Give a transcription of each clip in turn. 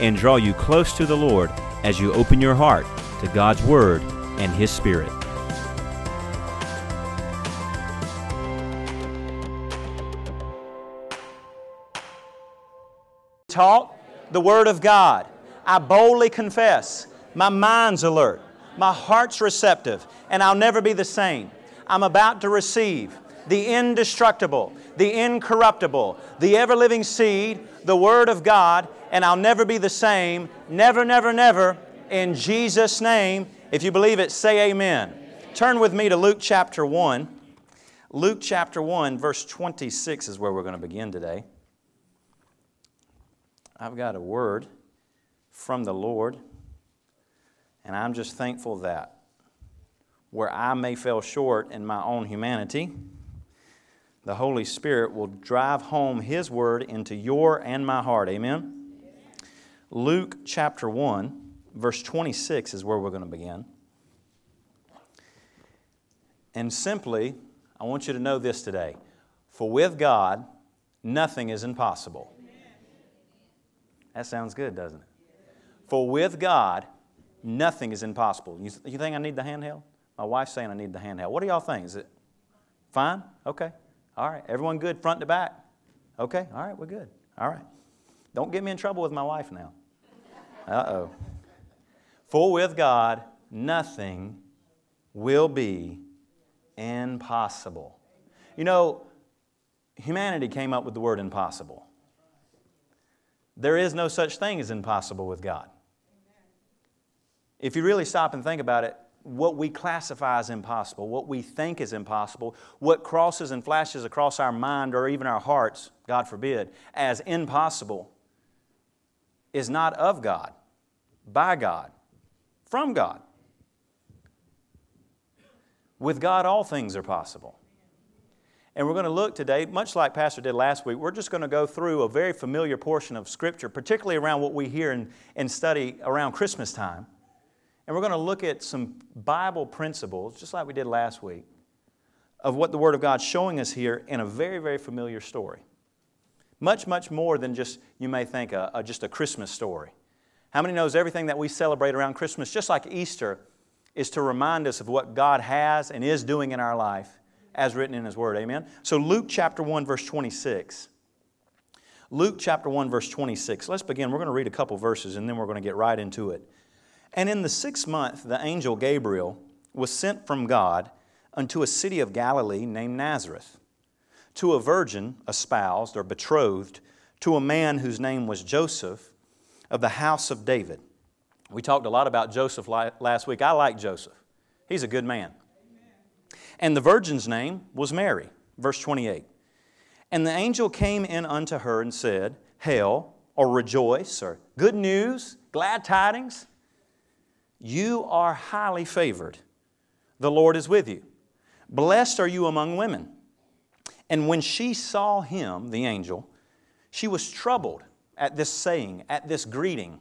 and draw you close to the Lord as you open your heart to God's Word and His Spirit. Taught the Word of God. I boldly confess. My mind's alert. My heart's receptive. And I'll never be the same. I'm about to receive the indestructible, the incorruptible, the ever living seed, the Word of God, and I'll never be the same. Never, never, never. In Jesus' name. If you believe it, say amen. Turn with me to Luke chapter 1. Luke chapter 1, verse 26 is where we're going to begin today. I've got a word from the Lord, and I'm just thankful that where I may fall short in my own humanity, the Holy Spirit will drive home His word into your and my heart. Amen? Luke chapter 1, verse 26 is where we're going to begin. And simply, I want you to know this today. For with God, nothing is impossible. That sounds good, doesn't it? For with God, nothing is impossible. You, you think I need the handheld? My wife's saying I need the handheld. What do y'all think? Is it fine? Okay. All right. Everyone good front to back? Okay. All right. We're good. All right. Don't get me in trouble with my wife now. Uh oh. For with God, nothing will be impossible. You know, humanity came up with the word impossible. There is no such thing as impossible with God. If you really stop and think about it, what we classify as impossible, what we think is impossible, what crosses and flashes across our mind or even our hearts, God forbid, as impossible, is not of God, by God, from God. With God, all things are possible. And we're going to look today, much like Pastor did last week, we're just going to go through a very familiar portion of Scripture, particularly around what we hear and, and study around Christmas time. And we're going to look at some Bible principles, just like we did last week, of what the Word of God's showing us here in a very, very familiar story. Much, much more than just, you may think, a, a, just a Christmas story. How many knows everything that we celebrate around Christmas, just like Easter, is to remind us of what God has and is doing in our life as written in His Word. Amen? So, Luke chapter 1, verse 26. Luke chapter 1, verse 26. Let's begin. We're going to read a couple verses and then we're going to get right into it. And in the sixth month, the angel Gabriel was sent from God unto a city of Galilee named Nazareth, to a virgin espoused or betrothed to a man whose name was Joseph of the house of David. We talked a lot about Joseph last week. I like Joseph, he's a good man. And the virgin's name was Mary. Verse 28. And the angel came in unto her and said, Hail, or rejoice, or good news, glad tidings. You are highly favored. The Lord is with you. Blessed are you among women. And when she saw him, the angel, she was troubled at this saying, at this greeting.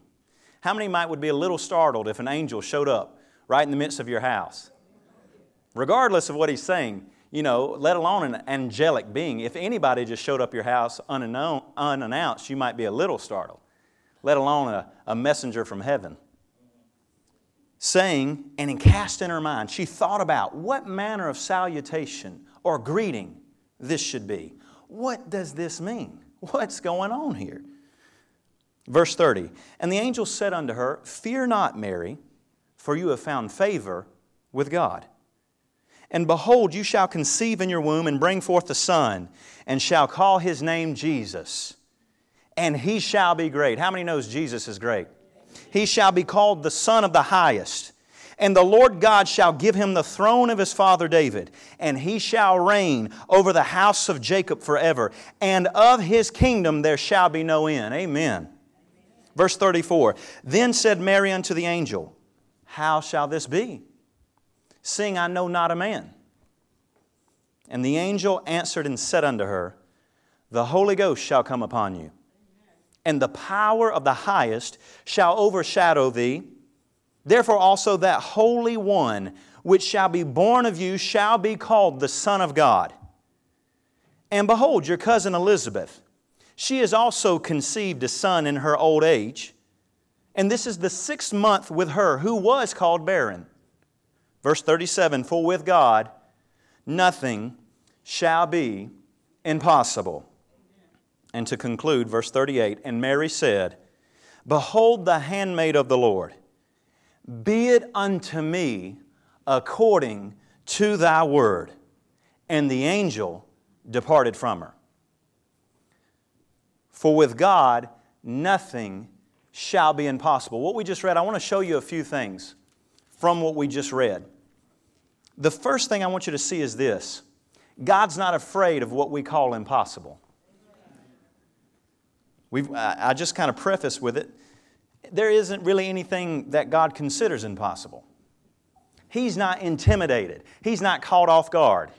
How many might would be a little startled if an angel showed up right in the midst of your house? regardless of what he's saying, you know, let alone an angelic being. If anybody just showed up your house unannounced, you might be a little startled, let alone a, a messenger from heaven. Saying, and in cast in her mind, she thought about what manner of salutation or greeting this should be. What does this mean? What's going on here? Verse 30 And the angel said unto her, Fear not, Mary, for you have found favor with God. And behold, you shall conceive in your womb and bring forth a son, and shall call his name Jesus. And he shall be great. How many knows Jesus is great? He shall be called the Son of the Highest. And the Lord God shall give him the throne of his father David, and he shall reign over the house of Jacob forever, and of his kingdom there shall be no end. Amen. Verse 34 Then said Mary unto the angel, How shall this be? Seeing I know not a man. And the angel answered and said unto her, The Holy Ghost shall come upon you, and the power of the highest shall overshadow thee. Therefore also that Holy One which shall be born of you shall be called the Son of God. And behold, your cousin Elizabeth, she has also conceived a son in her old age. And this is the sixth month with her who was called barren. Verse 37 For with God nothing shall be impossible. And to conclude, verse 38 And Mary said, Behold the handmaid of the Lord, be it unto me according to thy word. And the angel departed from her. For with God, nothing shall be impossible. What we just read, I want to show you a few things from what we just read. The first thing I want you to see is this God's not afraid of what we call impossible. We've, I just kind of preface with it. There isn't really anything that God considers impossible. He's not intimidated. He's not caught off guard.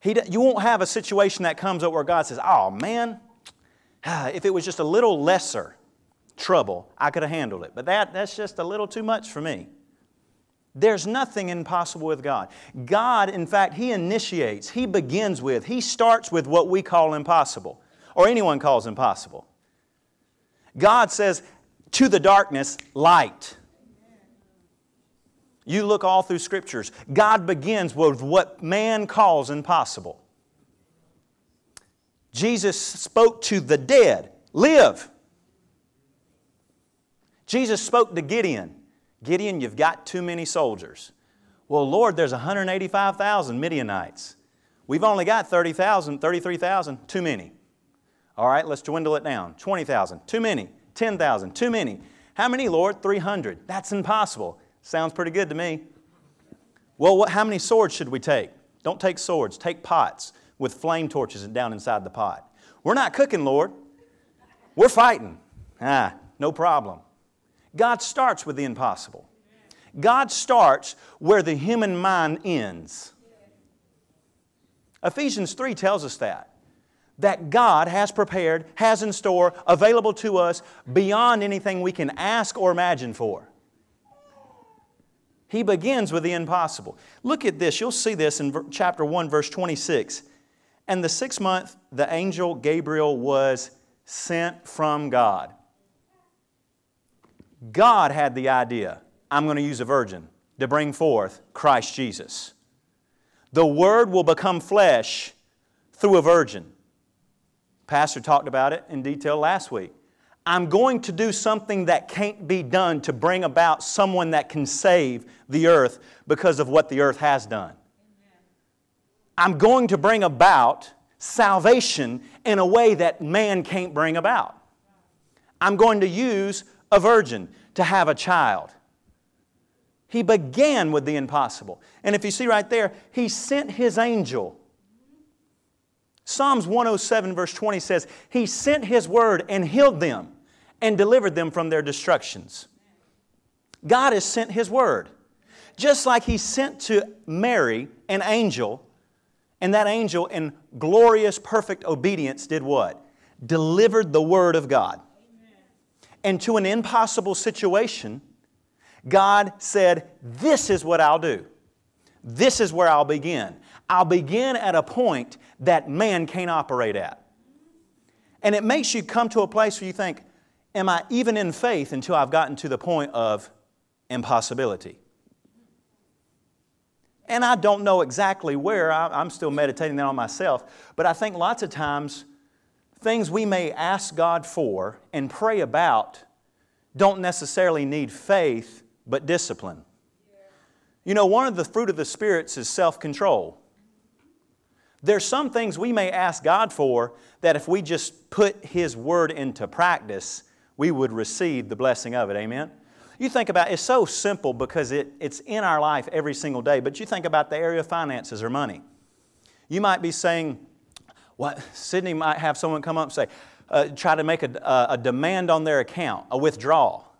He, you won't have a situation that comes up where God says, Oh man, if it was just a little lesser trouble, I could have handled it. But that, that's just a little too much for me. There's nothing impossible with God. God, in fact, He initiates, He begins with, He starts with what we call impossible, or anyone calls impossible. God says, to the darkness, light. You look all through scriptures. God begins with what man calls impossible. Jesus spoke to the dead, live. Jesus spoke to Gideon. Gideon, you've got too many soldiers. Well, Lord, there's 185,000 Midianites. We've only got 30,000, 33,000, too many. All right, let's dwindle it down. 20,000, too many. 10,000, too many. How many, Lord? 300. That's impossible. Sounds pretty good to me. Well, what, how many swords should we take? Don't take swords, take pots with flame torches down inside the pot. We're not cooking, Lord. We're fighting. Ah, no problem. God starts with the impossible. God starts where the human mind ends. Ephesians 3 tells us that. That God has prepared, has in store, available to us beyond anything we can ask or imagine for. He begins with the impossible. Look at this. You'll see this in chapter 1, verse 26. And the sixth month, the angel Gabriel was sent from God. God had the idea I'm going to use a virgin to bring forth Christ Jesus. The Word will become flesh through a virgin. Pastor talked about it in detail last week. I'm going to do something that can't be done to bring about someone that can save the earth because of what the earth has done. I'm going to bring about salvation in a way that man can't bring about. I'm going to use a virgin to have a child. He began with the impossible. And if you see right there, he sent his angel Psalms 107, verse 20 says, He sent His word and healed them and delivered them from their destructions. God has sent His word. Just like He sent to Mary an angel, and that angel, in glorious, perfect obedience, did what? Delivered the word of God. And to an impossible situation, God said, This is what I'll do. This is where I'll begin. I'll begin at a point that man can't operate at. And it makes you come to a place where you think, Am I even in faith until I've gotten to the point of impossibility? And I don't know exactly where, I'm still meditating that on myself, but I think lots of times things we may ask God for and pray about don't necessarily need faith, but discipline. You know, one of the fruit of the spirits is self control. There's some things we may ask God for that if we just put His Word into practice, we would receive the blessing of it. Amen? You think about it's so simple because it, it's in our life every single day, but you think about the area of finances or money. You might be saying, what Sydney might have someone come up and say, uh, try to make a, a demand on their account, a withdrawal.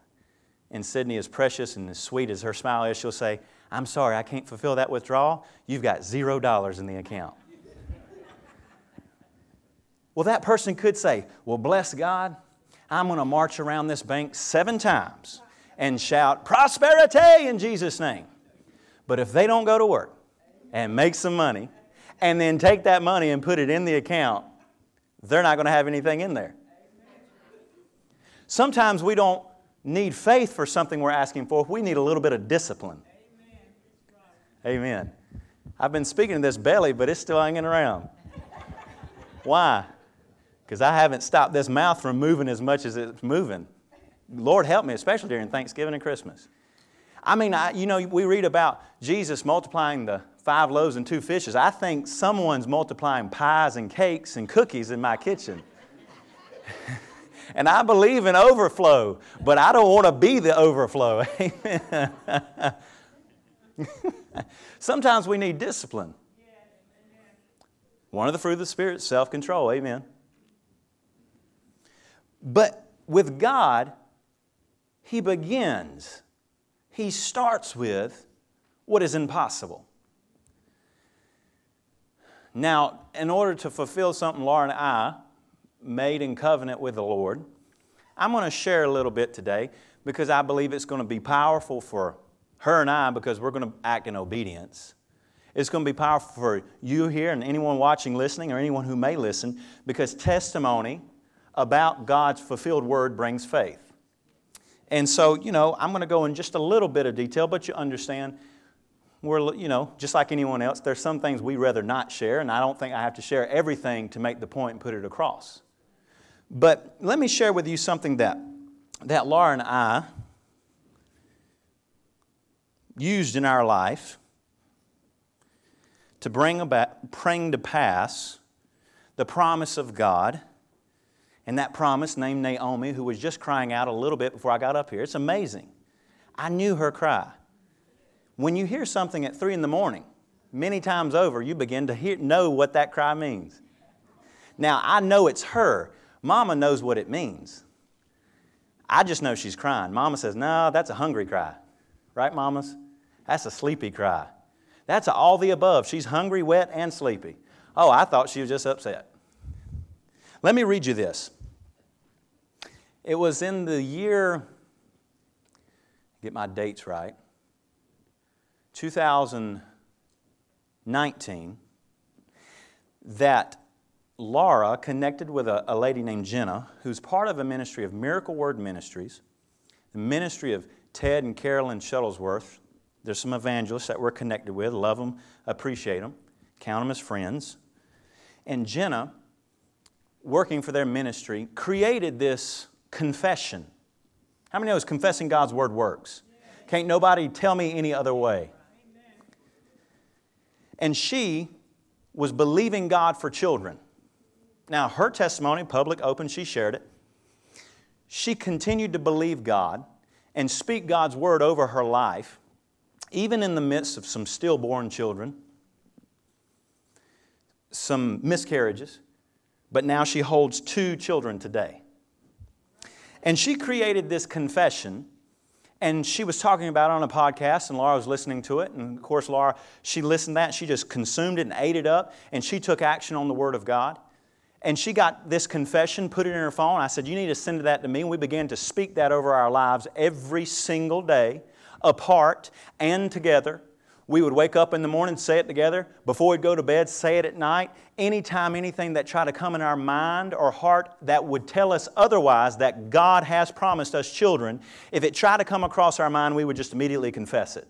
And Sydney, as precious and as sweet as her smile is, she'll say, I'm sorry, I can't fulfill that withdrawal. You've got zero dollars in the account. Well, that person could say, Well, bless God, I'm going to march around this bank seven times and shout, Prosperity in Jesus' name. But if they don't go to work and make some money and then take that money and put it in the account, they're not going to have anything in there. Sometimes we don't need faith for something we're asking for, we need a little bit of discipline. Amen. I've been speaking to this belly, but it's still hanging around. Why? Because I haven't stopped this mouth from moving as much as it's moving. Lord help me, especially during Thanksgiving and Christmas. I mean, I, you know, we read about Jesus multiplying the five loaves and two fishes. I think someone's multiplying pies and cakes and cookies in my kitchen. and I believe in overflow, but I don't want to be the overflow. Amen. Sometimes we need discipline. One of the fruit of the Spirit is self control. Amen. But with God, He begins, He starts with what is impossible. Now, in order to fulfill something Laura and I made in covenant with the Lord, I'm going to share a little bit today because I believe it's going to be powerful for her and I because we're going to act in obedience. It's going to be powerful for you here and anyone watching, listening, or anyone who may listen because testimony about God's fulfilled word brings faith. And so, you know, I'm going to go in just a little bit of detail, but you understand we're, you know, just like anyone else, there's some things we rather not share, and I don't think I have to share everything to make the point and put it across. But let me share with you something that, that Laura and I used in our life to bring, about, bring to pass the promise of God. And that promise named Naomi, who was just crying out a little bit before I got up here. It's amazing. I knew her cry. When you hear something at 3 in the morning, many times over, you begin to hear, know what that cry means. Now, I know it's her. Mama knows what it means. I just know she's crying. Mama says, No, that's a hungry cry. Right, mamas? That's a sleepy cry. That's all the above. She's hungry, wet, and sleepy. Oh, I thought she was just upset. Let me read you this. It was in the year, get my dates right, 2019, that Laura connected with a, a, lady named Jenna, who's part of a ministry of Miracle Word Ministries, the ministry of Ted and Carolyn Shuttlesworth. There's some evangelists that we're connected with, love them, appreciate them, count them as friends. And Jenna, working for their ministry, created this confession. How many knows confessing God's Word works? Can't nobody tell me any other way. And she was believing God for children. Now, her testimony, public, open, she shared it. She continued to believe God and speak God's word over her life, even in the midst of some stillborn children, some miscarriages, but now she holds two children today. And she created this confession and she was talking about it on a podcast, and Laura was listening to it. And of course, Laura, she listened to that, she just consumed it and ate it up, and she took action on the Word of God. And she got this confession, put it in her phone. I said, You need to send that to me. And we began to speak that over our lives every single day, apart and together. We would wake up in the morning, say it together. Before we'd go to bed, say it at night. Anytime anything that tried to come in our mind or heart that would tell us otherwise that God has promised us children, if it tried to come across our mind, we would just immediately confess it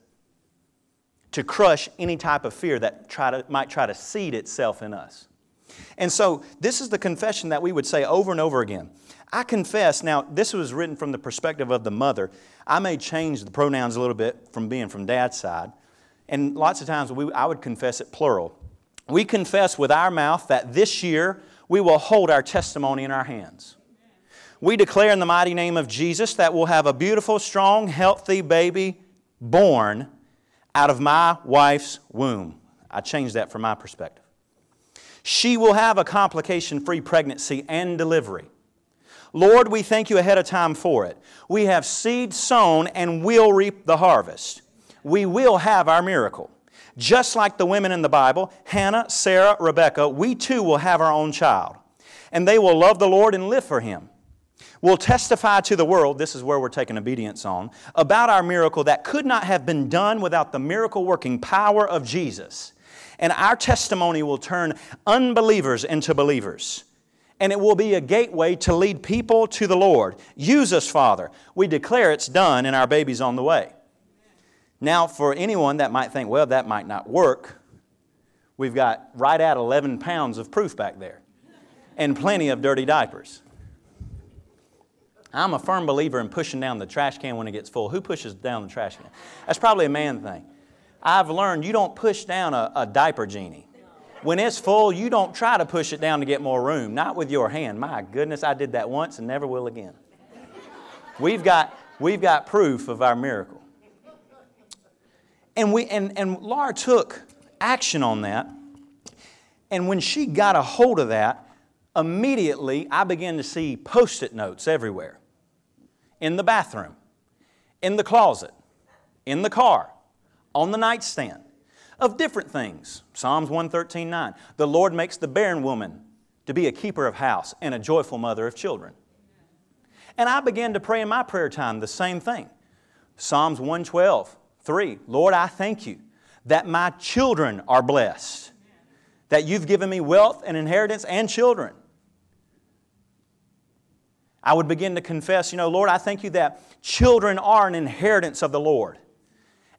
to crush any type of fear that try to, might try to seed itself in us. And so, this is the confession that we would say over and over again. I confess, now, this was written from the perspective of the mother. I may change the pronouns a little bit from being from dad's side. And lots of times we, I would confess it plural. We confess with our mouth that this year we will hold our testimony in our hands. We declare in the mighty name of Jesus that we'll have a beautiful, strong, healthy baby born out of my wife's womb. I changed that from my perspective. She will have a complication free pregnancy and delivery. Lord, we thank you ahead of time for it. We have seed sown and will reap the harvest. We will have our miracle. Just like the women in the Bible, Hannah, Sarah, Rebecca, we too will have our own child. And they will love the Lord and live for Him. We'll testify to the world, this is where we're taking obedience on, about our miracle that could not have been done without the miracle working power of Jesus. And our testimony will turn unbelievers into believers. And it will be a gateway to lead people to the Lord. Use us, Father. We declare it's done and our baby's on the way. Now, for anyone that might think, well, that might not work, we've got right at 11 pounds of proof back there and plenty of dirty diapers. I'm a firm believer in pushing down the trash can when it gets full. Who pushes down the trash can? That's probably a man thing. I've learned you don't push down a, a diaper genie. When it's full, you don't try to push it down to get more room, not with your hand. My goodness, I did that once and never will again. We've got, we've got proof of our miracle. And, we, and, and Laura took action on that. And when she got a hold of that, immediately I began to see post it notes everywhere in the bathroom, in the closet, in the car, on the nightstand of different things. Psalms 113 9. The Lord makes the barren woman to be a keeper of house and a joyful mother of children. And I began to pray in my prayer time the same thing. Psalms 112 3. Lord, I thank you that my children are blessed, that you've given me wealth and inheritance and children. I would begin to confess, you know, Lord, I thank you that children are an inheritance of the Lord.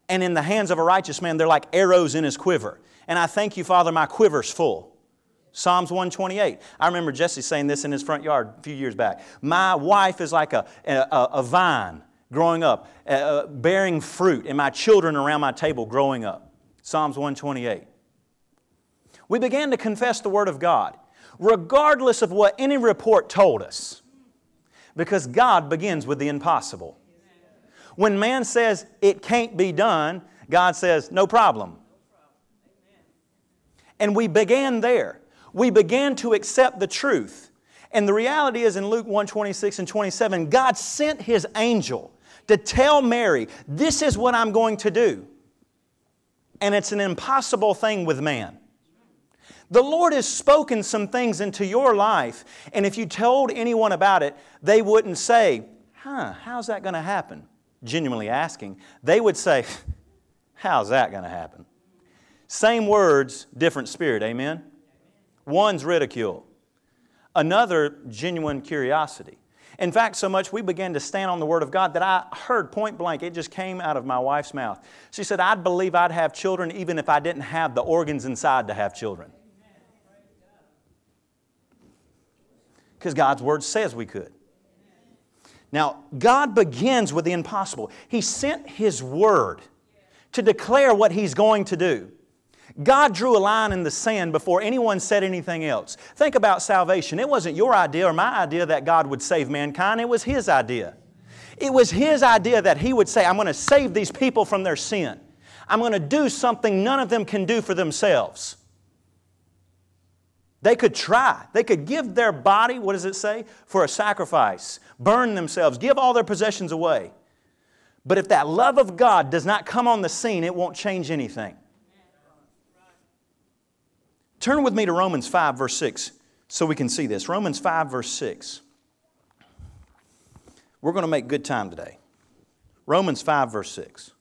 And in the hands of a righteous man, they're like arrows in his quiver. And I thank you, Father, my quiver's full. Psalms 128. I remember Jesse saying this in his front yard a few years back. My wife is like a, a, a vine growing up, uh, uh, bearing fruit, and my children around my table growing up. Psalms 128. We began to confess the Word of God, regardless of what any report told us, because God begins with the impossible. When man says it can't be done, God says, no problem. And we began there. We began to accept the truth. And the reality is in Luke 1 26 and 27, God sent His angel to tell Mary, This is what I'm going to do. And it's an impossible thing with man. The Lord has spoken some things into your life, and if you told anyone about it, they wouldn't say, Huh, how's that going to happen? genuinely asking, they would say, How's that going to happen? Same words, different spirit, amen? One's ridicule, another genuine curiosity. In fact, so much we began to stand on the Word of God that I heard point blank, it just came out of my wife's mouth. She said, I'd believe I'd have children even if I didn't have the organs inside to have children. Because God's Word says we could. Now, God begins with the impossible. He sent His Word to declare what He's going to do. God drew a line in the sand before anyone said anything else. Think about salvation. It wasn't your idea or my idea that God would save mankind, it was His idea. It was His idea that He would say, I'm going to save these people from their sin. I'm going to do something none of them can do for themselves. They could try. They could give their body, what does it say? For a sacrifice, burn themselves, give all their possessions away. But if that love of God does not come on the scene, it won't change anything. Turn with me to Romans 5, verse 6, so we can see this. Romans 5, verse 6. We're going to make good time today. Romans 5, verse 6.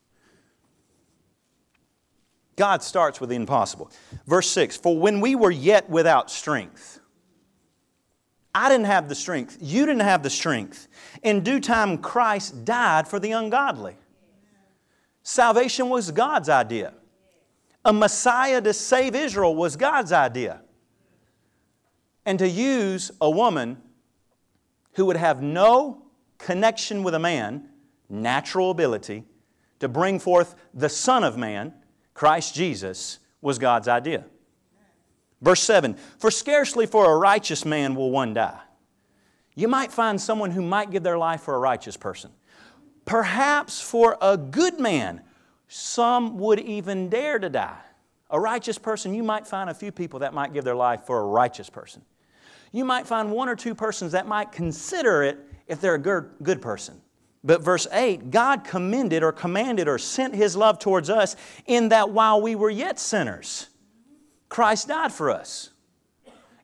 God starts with the impossible. Verse 6 For when we were yet without strength, I didn't have the strength, you didn't have the strength. In due time, Christ died for the ungodly. Salvation was God's idea. A Messiah to save Israel was God's idea. And to use a woman who would have no connection with a man, natural ability, to bring forth the Son of Man Christ Jesus was God's idea. Verse 7 For scarcely for a righteous man will one die. You might find someone who might give their life for a righteous person. Perhaps for a good man, some would even dare to die. A righteous person, you might find a few people that might give their life for a righteous person. You might find one or two persons that might consider it if they're a good, good person. But verse 8 God commended or commanded or sent His love towards us in that while we were yet sinners, Christ died for us.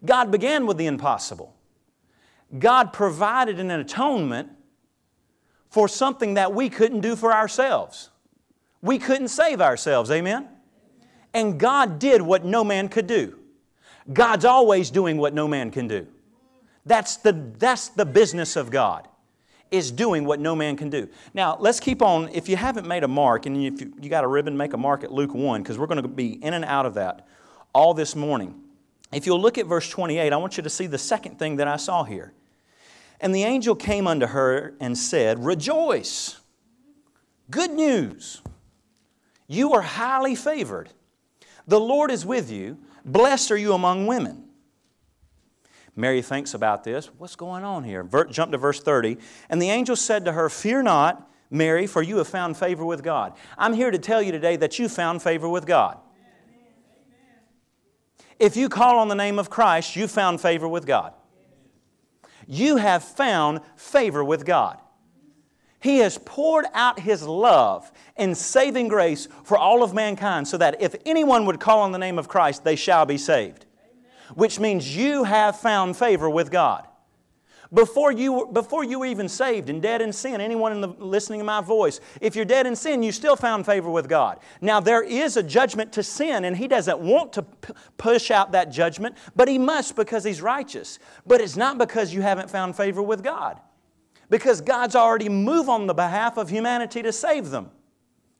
God began with the impossible. God provided an atonement for something that we couldn't do for ourselves. We couldn't save ourselves, amen? And God did what no man could do. God's always doing what no man can do. That's the, that's the business of God, is doing what no man can do. Now, let's keep on. If you haven't made a mark, and if you, you got a ribbon, make a mark at Luke 1, because we're going to be in and out of that all this morning. If you'll look at verse 28, I want you to see the second thing that I saw here. And the angel came unto her and said, Rejoice! Good news! You are highly favored. The Lord is with you. Blessed are you among women. Mary thinks about this. What's going on here? Jump to verse 30. And the angel said to her, Fear not, Mary, for you have found favor with God. I'm here to tell you today that you found favor with God. If you call on the name of Christ, you found favor with God. You have found favor with God. He has poured out His love and saving grace for all of mankind so that if anyone would call on the name of Christ, they shall be saved. Amen. Which means you have found favor with God. Before you, before you were even saved and dead in sin, anyone in the, listening to my voice, if you're dead in sin, you still found favor with God. Now, there is a judgment to sin, and He doesn't want to p- push out that judgment, but He must because He's righteous. But it's not because you haven't found favor with God because God's already moved on the behalf of humanity to save them.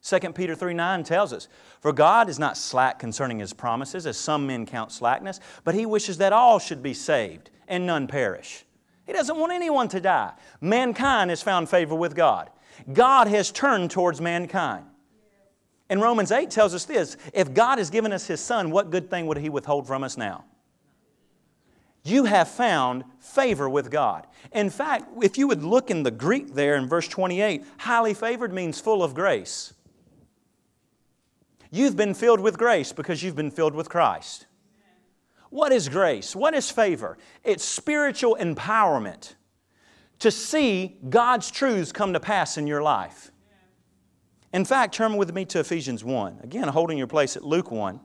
2 Peter 3 9 tells us, For God is not slack concerning His promises, as some men count slackness, but He wishes that all should be saved and none perish. He doesn't want anyone to die. Mankind has found favor with God. God has turned towards mankind. And Romans 8 tells us this if God has given us His Son, what good thing would He withhold from us now? You have found favor with God. In fact, if you would look in the Greek there in verse 28, highly favored means full of grace. You've been filled with grace because you've been filled with Christ. What is grace? What is favor? It's spiritual empowerment to see God's truths come to pass in your life. In fact, turn with me to Ephesians 1. Again, holding your place at Luke 1.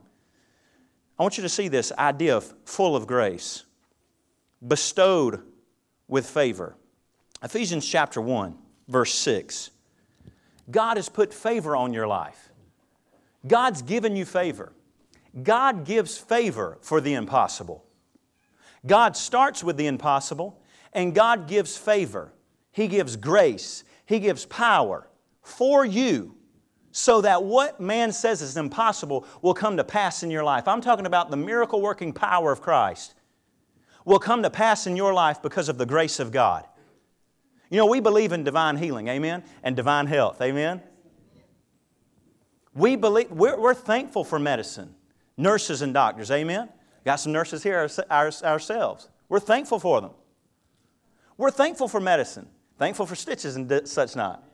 I want you to see this idea of full of grace bestowed with favor. Ephesians chapter 1, verse 6. God has put favor on your life. God's given you favor. God gives favor for the impossible. God starts with the impossible, and God gives favor. He gives grace. He gives power for you so that what man says is impossible will come to pass in your life. I'm talking about the miracle working power of Christ will come to pass in your life because of the grace of God. You know, we believe in divine healing, amen, and divine health, amen. We believe, we're, we're thankful for medicine, nurses and doctors, amen. Got some nurses here ourselves. We're thankful for them. We're thankful for medicine, thankful for stitches and such not.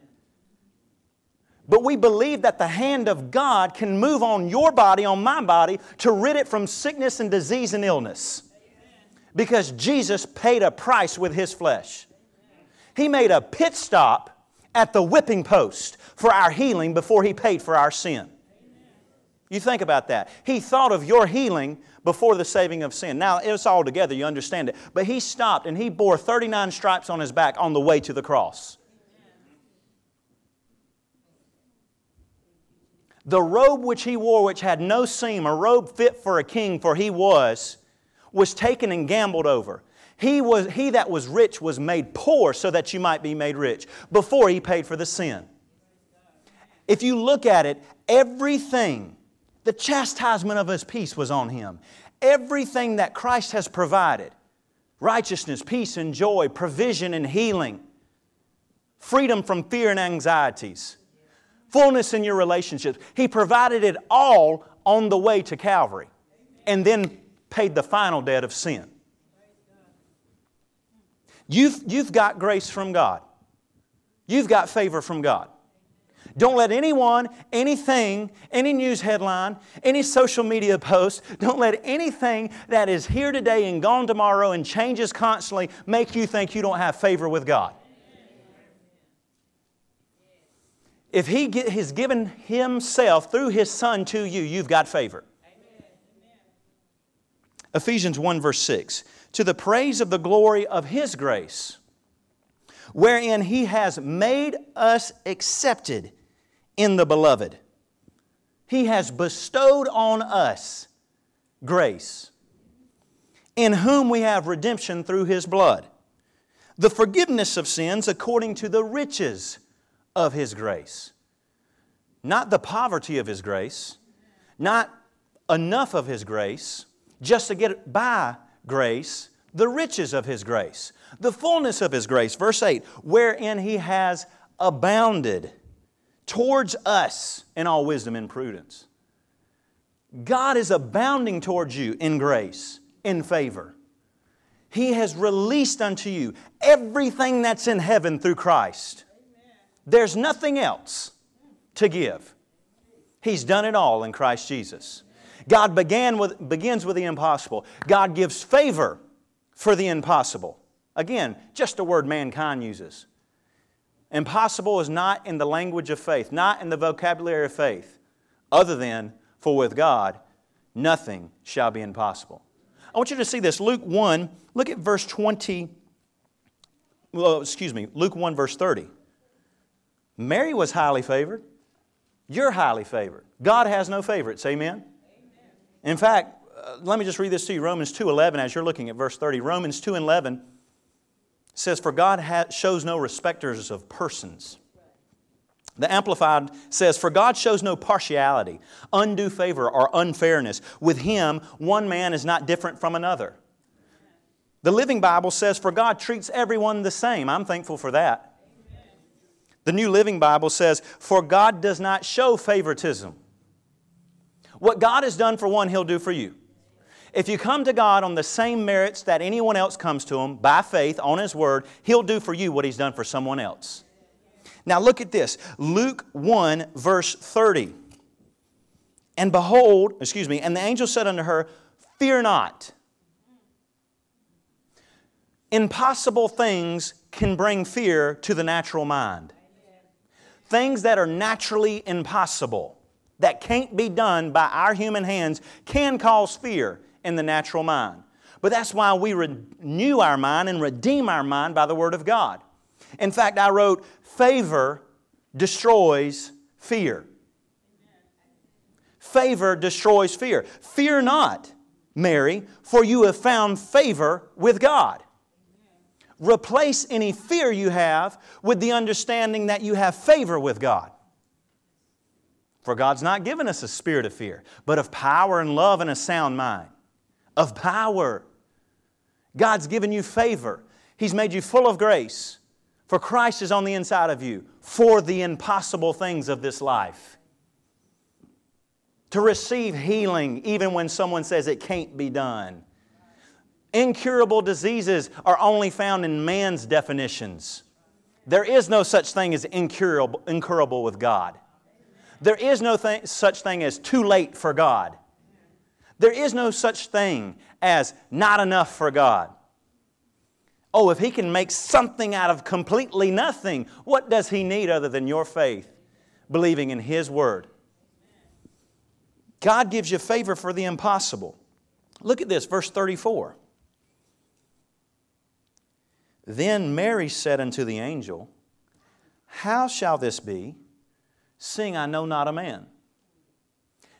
But we believe that the hand of God can move on your body, on my body, to rid it from sickness and disease and illness because Jesus paid a price with his flesh. He made a pit stop at the whipping post for our healing before he paid for our sin. You think about that. He thought of your healing before the saving of sin. Now, it's all together, you understand it. But he stopped and he bore 39 stripes on his back on the way to the cross. The robe which he wore, which had no seam, a robe fit for a king, for he was, was taken and gambled over. He, was, he that was rich was made poor so that you might be made rich before he paid for the sin. If you look at it, everything, the chastisement of his peace was on him. Everything that Christ has provided righteousness, peace, and joy, provision and healing, freedom from fear and anxieties, fullness in your relationships. He provided it all on the way to Calvary. And then paid the final debt of sin. You've, you've got grace from God. You've got favor from God. Don't let anyone, anything, any news headline, any social media post, don't let anything that is here today and gone tomorrow and changes constantly make you think you don't have favor with God. If He has given Himself through His Son to you, you've got favor. Ephesians 1, verse 6 To the praise of the glory of His grace, wherein He has made us accepted in the beloved. He has bestowed on us grace, in whom we have redemption through His blood, the forgiveness of sins according to the riches of His grace. Not the poverty of His grace, not enough of His grace, just to get by grace, the riches of His grace, the fullness of His grace. Verse 8, wherein He has abounded towards us in all wisdom and prudence. God is abounding towards you in grace, in favor. He has released unto you everything that's in heaven through Christ. There's nothing else to give. He's done it all in Christ Jesus. God began with, begins with the impossible. God gives favor for the impossible. Again, just a word mankind uses. Impossible is not in the language of faith, not in the vocabulary of faith, other than, for with God, nothing shall be impossible. I want you to see this. Luke 1, look at verse 20. Well, excuse me, Luke 1, verse 30. Mary was highly favored. You're highly favored. God has no favorites. Amen? In fact, uh, let me just read this to you Romans 2.11 as you're looking at verse 30. Romans 2.11 says, For God ha- shows no respecters of persons. The Amplified says, For God shows no partiality, undue favor, or unfairness. With Him, one man is not different from another. The Living Bible says, For God treats everyone the same. I'm thankful for that. The New Living Bible says, For God does not show favoritism. What God has done for one, He'll do for you. If you come to God on the same merits that anyone else comes to Him, by faith, on His Word, He'll do for you what He's done for someone else. Now look at this Luke 1, verse 30. And behold, excuse me, and the angel said unto her, Fear not. Impossible things can bring fear to the natural mind. Things that are naturally impossible, that can't be done by our human hands, can cause fear in the natural mind. But that's why we renew our mind and redeem our mind by the Word of God. In fact, I wrote, favor destroys fear. Favor destroys fear. Fear not, Mary, for you have found favor with God. Replace any fear you have with the understanding that you have favor with God. For God's not given us a spirit of fear, but of power and love and a sound mind of power. God's given you favor. He's made you full of grace. For Christ is on the inside of you for the impossible things of this life. To receive healing even when someone says it can't be done. Incurable diseases are only found in man's definitions. There is no such thing as incurable, incurable with God. There is no th- such thing as too late for God. There is no such thing as not enough for God. Oh, if He can make something out of completely nothing, what does He need other than your faith, believing in His Word? God gives you favor for the impossible. Look at this, verse 34. Then Mary said unto the angel, How shall this be, seeing I know not a man?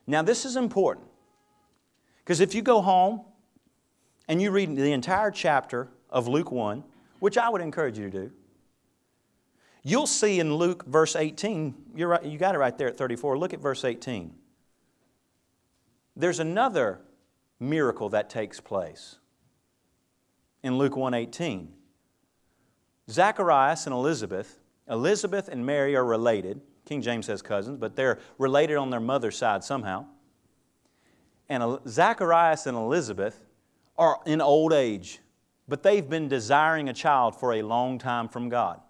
Now, this is important. Because if you go home and you read the entire chapter of Luke 1, which I would encourage you to do, you'll see in Luke verse 18, you're right, you got it right there at 34. Look at verse 18. There's another miracle that takes place in Luke 1:18. Zacharias and Elizabeth, Elizabeth and Mary are related. King James says cousins, but they're related on their mother's side somehow and Zacharias and Elizabeth are in old age, but they've been desiring a child for a long time from God.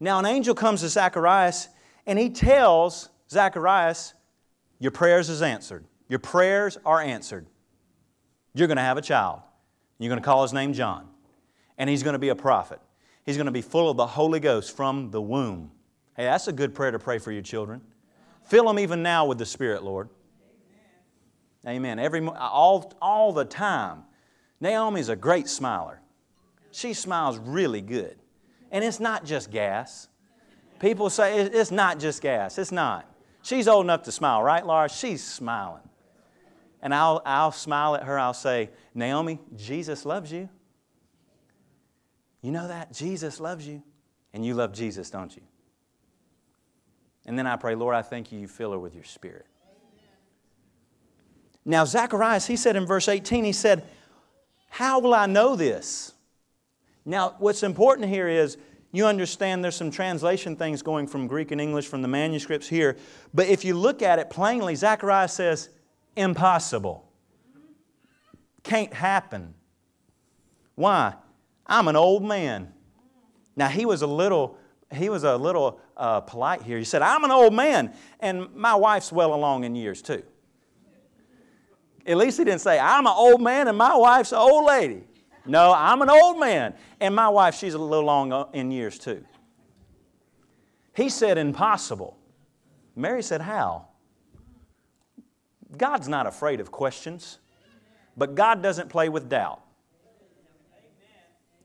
Now, an angel comes to Zacharias And he tells Zacharias, Your prayers is answered. Your prayers are answered. You're going to have a child. You're going to call his name John. And he's going to be a prophet. He's going to be full of the Holy Ghost from the womb. Hey, that's a good prayer to pray for your children. Fill them even now with the Spirit, Lord. Amen. Every, all, all the time. Naomi's a great smiler. She smiles really good. And it's not just gas. People say it's not just gas. It's not. She's old enough to smile, right, Laura? She's smiling. And I'll, I'll smile at her. I'll say, Naomi, Jesus loves you. You know that? Jesus loves you. And you love Jesus, don't you? And then I pray, Lord, I thank you, you fill her with your spirit. Now, Zacharias, he said in verse 18, he said, How will I know this? Now, what's important here is you understand there's some translation things going from Greek and English from the manuscripts here. But if you look at it plainly, Zacharias says, Impossible. Can't happen. Why? I'm an old man. Now, he was a little he was a little uh, polite here. He said, I'm an old man, and my wife's well along in years too. At least he didn't say, I'm an old man and my wife's an old lady. No, I'm an old man, and my wife, she's a little long uh, in years too. He said, impossible. Mary said, How? God's not afraid of questions, but God doesn't play with doubt.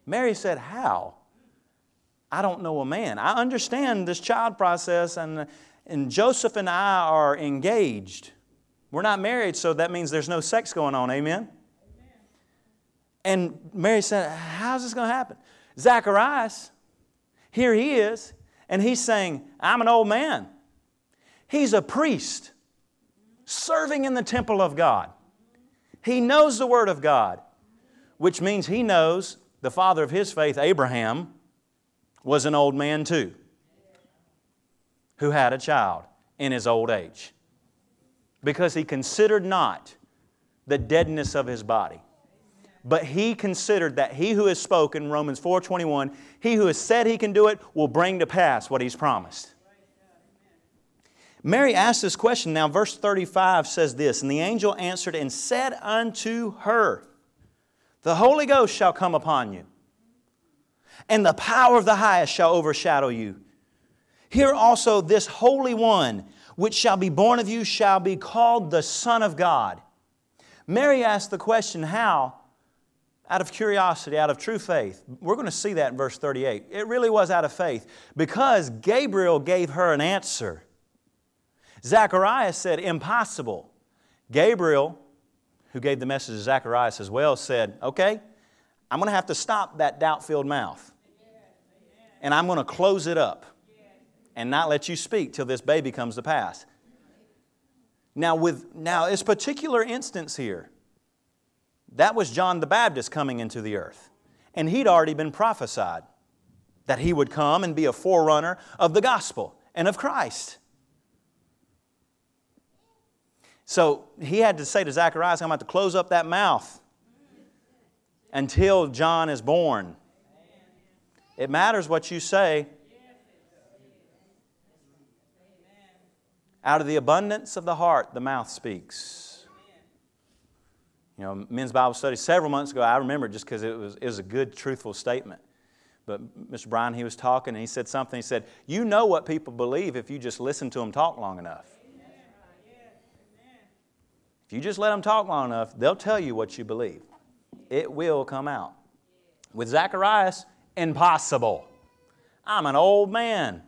Mary said, How? I don't know a man. I understand this child process, and, and Joseph and I are engaged. We're not married, so that means there's no sex going on. Amen? Amen. And Mary said, How's this going to happen? Zacharias, here he is, and he's saying, I'm an old man. He's a priest serving in the temple of God. He knows the Word of God, which means he knows the father of his faith, Abraham, was an old man too, who had a child in his old age, because he considered not the deadness of his body. But he considered that he who has spoken, Romans 4:21, he who has said he can do it will bring to pass what he's promised. Mary asked this question. Now, verse 35 says this And the angel answered and said unto her, The Holy Ghost shall come upon you, and the power of the highest shall overshadow you. Here also this Holy One, which shall be born of you, shall be called the Son of God. Mary asked the question, How? Out of curiosity, out of true faith. We're going to see that in verse 38. It really was out of faith because Gabriel gave her an answer. Zacharias said, Impossible. Gabriel, who gave the message to Zacharias as well, said, Okay, I'm going to have to stop that doubt filled mouth. And I'm going to close it up and not let you speak till this baby comes to pass. Now, with now this particular instance here, that was John the Baptist coming into the earth. And he'd already been prophesied that he would come and be a forerunner of the gospel and of Christ. So he had to say to Zacharias, I'm about to close up that mouth until John is born. It matters what you say. Out of the abundance of the heart, the mouth speaks. You know, men's Bible study several months ago, I remember just because it was, it was a good, truthful statement. But Mr. Bryan, he was talking and he said something. He said, You know what people believe if you just listen to them talk long enough. If you just let them talk long enough, they'll tell you what you believe it will come out. With Zacharias, impossible. I'm an old man.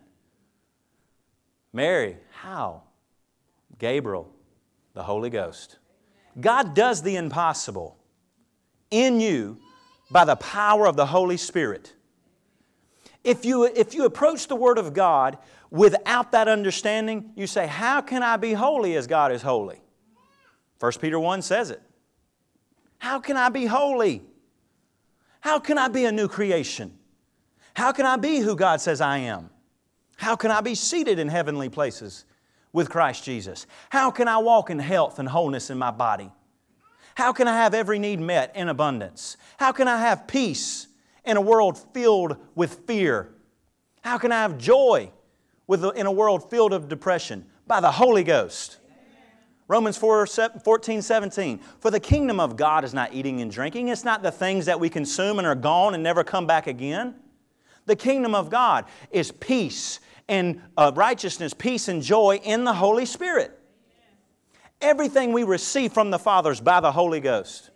Mary, how? Gabriel, the Holy Ghost. God does the impossible in you by the power of the Holy Spirit. If you, if you approach the Word of God without that understanding, you say, How can I be holy as God is holy? 1 Peter 1 says it. How can I be holy? How can I be a new creation? How can I be who God says I am? How can I be seated in heavenly places with Christ Jesus? How can I walk in health and wholeness in my body? How can I have every need met in abundance? How can I have peace in a world filled with fear? How can I have joy in a world filled of depression? By the Holy Ghost. Romans 4, 14, 17. For the kingdom of God is not eating and drinking. It's not the things that we consume and are gone and never come back again. The kingdom of God is peace and uh, righteousness, peace and joy in the Holy Spirit. Everything we receive from the Father is by the Holy Ghost.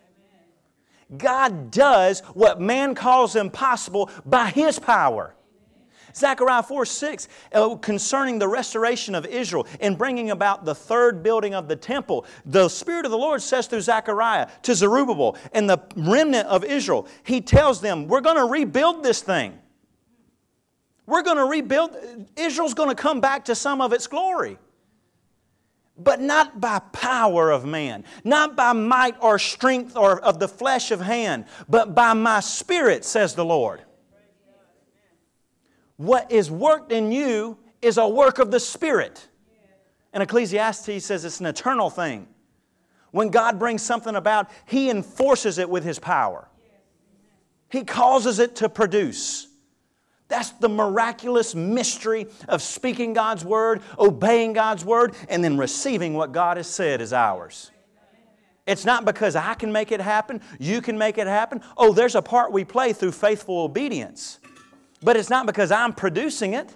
God does what man calls impossible by His power. Zechariah 4 6, uh, concerning the restoration of Israel and bringing about the third building of the temple, the Spirit of the Lord says through Zechariah to Zerubbabel and the remnant of Israel, He tells them, We're going to rebuild this thing. We're going to rebuild, Israel's going to come back to some of its glory. But not by power of man, not by might or strength or of the flesh of hand, but by my spirit, says the Lord. What is worked in you is a work of the Spirit. And Ecclesiastes says it's an eternal thing. When God brings something about, He enforces it with His power. He causes it to produce. That's the miraculous mystery of speaking God's Word, obeying God's Word, and then receiving what God has said is ours. It's not because I can make it happen, you can make it happen. Oh, there's a part we play through faithful obedience. But it's not because I'm producing it,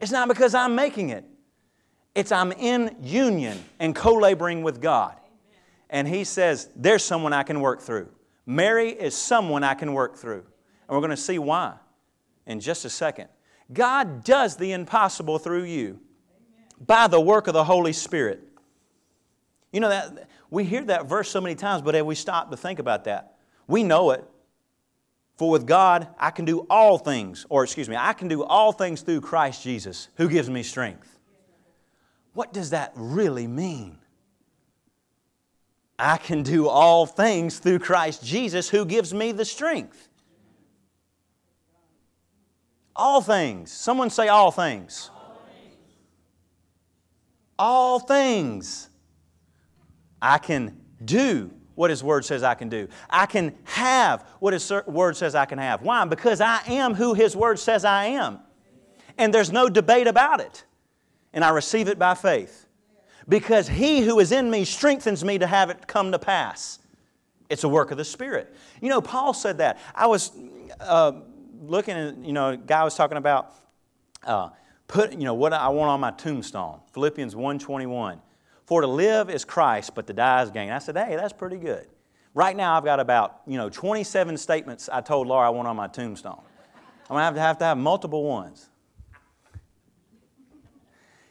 it's not because I'm making it. It's I'm in union and co laboring with God. And He says, There's someone I can work through. Mary is someone I can work through. And we're going to see why in just a second. God does the impossible through you by the work of the Holy Spirit. You know that we hear that verse so many times, but have we stop to think about that? We know it. For with God, I can do all things, or excuse me, I can do all things through Christ Jesus, who gives me strength. What does that really mean? I can do all things through Christ Jesus, who gives me the strength. All things. Someone say all things. All things. I can do what His Word says I can do. I can have what His Word says I can have. Why? Because I am who His Word says I am. And there's no debate about it. And I receive it by faith. Because He who is in me strengthens me to have it come to pass. It's a work of the Spirit. You know, Paul said that. I was uh, looking at, you know, a guy was talking about uh, put, you know, what I want on my tombstone. Philippians 1.21. For to live is Christ, but to die is gain. I said, hey, that's pretty good. Right now, I've got about, you know, 27 statements I told Laura I want on my tombstone. I'm going to have to have to have multiple ones.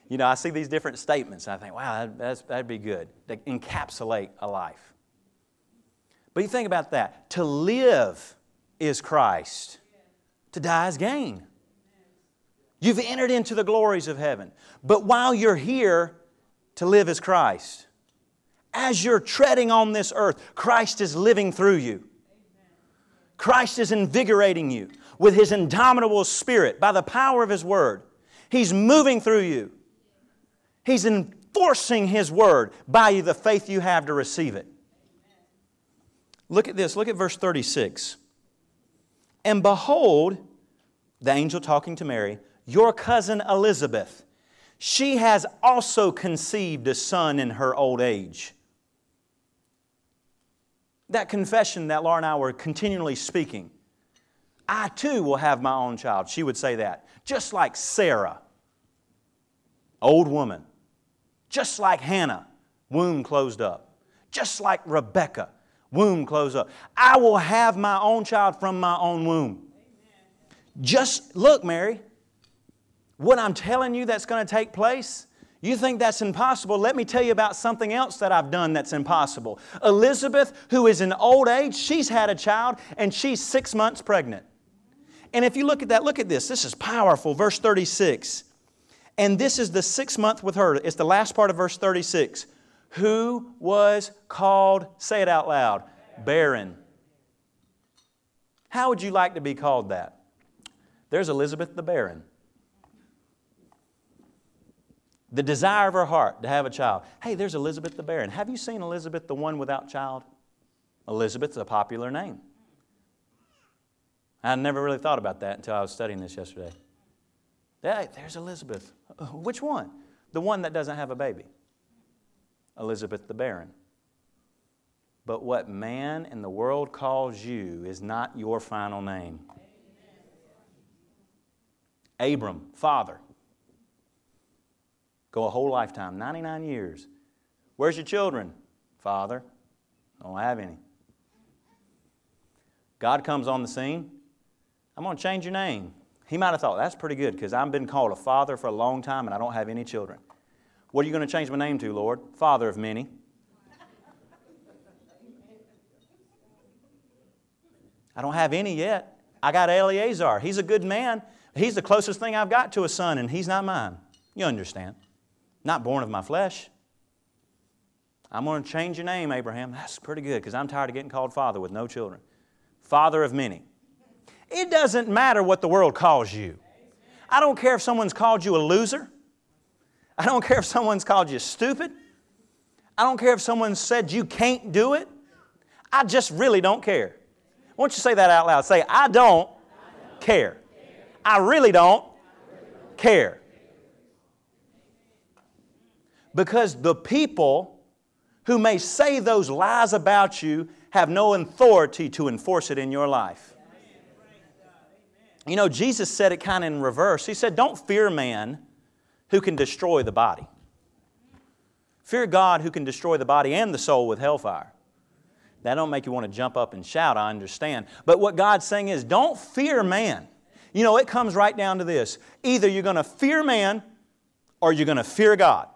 You know, I see these different statements, and I think, wow, that, that'd be good. to encapsulate a life. But you think about that. To live is Christ, to die is gain. You've entered into the glories of heaven. But while you're here, to live as Christ. As you're treading on this earth, Christ is living through you. Christ is invigorating you with His indomitable spirit by the power of His Word. He's moving through you. He's enforcing His Word by you, the faith you have to receive it. Look at this. Look at verse 36. And behold, the angel talking to Mary, your cousin Elizabeth she has also conceived a son in her old age. That confession that Laura and I were continually speaking, I too will have my own child. She would say that. Just like Sarah, old woman. Just like Hannah, womb closed up. Just like Rebecca, womb closed up. I will have my own child from my own womb. Just look, Mary, what I'm telling you that's going to take place, you think that's impossible? Let me tell you about something else that I've done that's impossible. Elizabeth, who is in old age, she's had a child and she's six months pregnant. And if you look at that, look at this. This is powerful. Verse 36. And this is the sixth month with her. It's the last part of verse 36. Who was called, say it out loud, barren. How would you like to be called that? There's Elizabeth the barren the desire of her heart to have a child. Hey, there's Elizabeth the barren. Have you seen Elizabeth the one without child? Elizabeth's a popular name. I never really thought about that until I was studying this yesterday. Hey, there's Elizabeth. Which one? The one that doesn't have a baby. Elizabeth the barren. But what man in the world calls you is not your final name. Abram, father. Go a whole lifetime, 99 years. Where's your children? Father, don't have any. God comes on the scene. I'm going to change your name. He might have thought, that's pretty good because I've been called a father for a long time and I don't have any children. What are you going to change my name to, Lord? Father of many. I don't have any yet. I got Eleazar. He's a good man. He's the closest thing I've got to a son, and he's not mine. You understand. Not born of my flesh. I'm going to change your name, Abraham. That's pretty good because I'm tired of getting called father with no children. Father of many. It doesn't matter what the world calls you. I don't care if someone's called you a loser. I don't care if someone's called you stupid. I don't care if someone said you can't do it. I just really don't care. Why don't you say that out loud? Say, I don't care. I really don't care. Because the people who may say those lies about you have no authority to enforce it in your life. You know, Jesus said it kind of in reverse. He said, Don't fear man who can destroy the body. Fear God who can destroy the body and the soul with hellfire. That don't make you want to jump up and shout, I understand. But what God's saying is don't fear man. You know, it comes right down to this. Either you're going to fear man or you're going to fear God.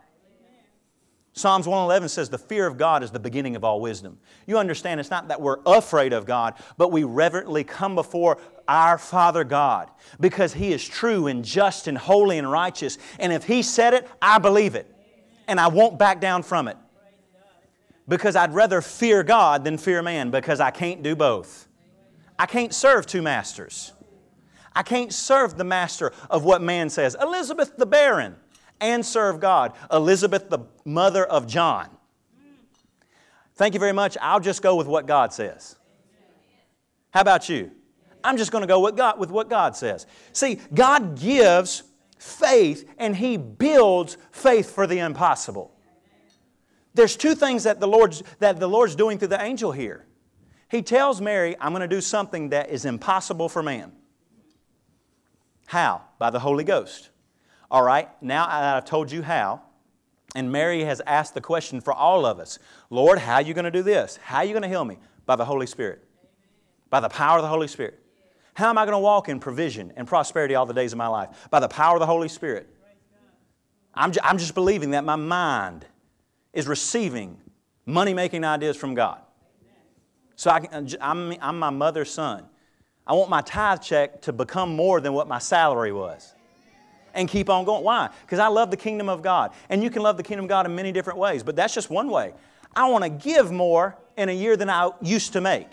Psalms 111 says the fear of God is the beginning of all wisdom. You understand it's not that we're afraid of God, but we reverently come before our Father God because He is true and just and holy and righteous. And if He said it, I believe it. And I won't back down from it because I'd rather fear God than fear man because I can't do both. I can't serve two masters. I can't serve the master of what man says, Elizabeth the barren, and serve God, Elizabeth the mother of John. Thank you very much. I'll just go with what God says. How about you? I'm just going to go with, God, with what God says. See, God gives faith and He builds faith for the impossible. There's two things that the Lord's, that the Lord's doing through the angel here. He tells Mary, I'm going to do something that is impossible for man. How? By the Holy Ghost. All right, now I've told you how, and Mary has asked the question for all of us Lord, how are you going to do this? How are you going to heal me? By the Holy Spirit. By the power of the Holy Spirit. How am I going to walk in provision and prosperity all the days of my life? By the power of the Holy Spirit. I'm, I'm just believing that my mind is receiving money making ideas from God. So I, I'm, I'm my mother's son. I want my tithe check to become more than what my salary was. And keep on going. Why? Because I love the kingdom of God. And you can love the kingdom of God in many different ways, but that's just one way. I want to give more in a year than I used to make.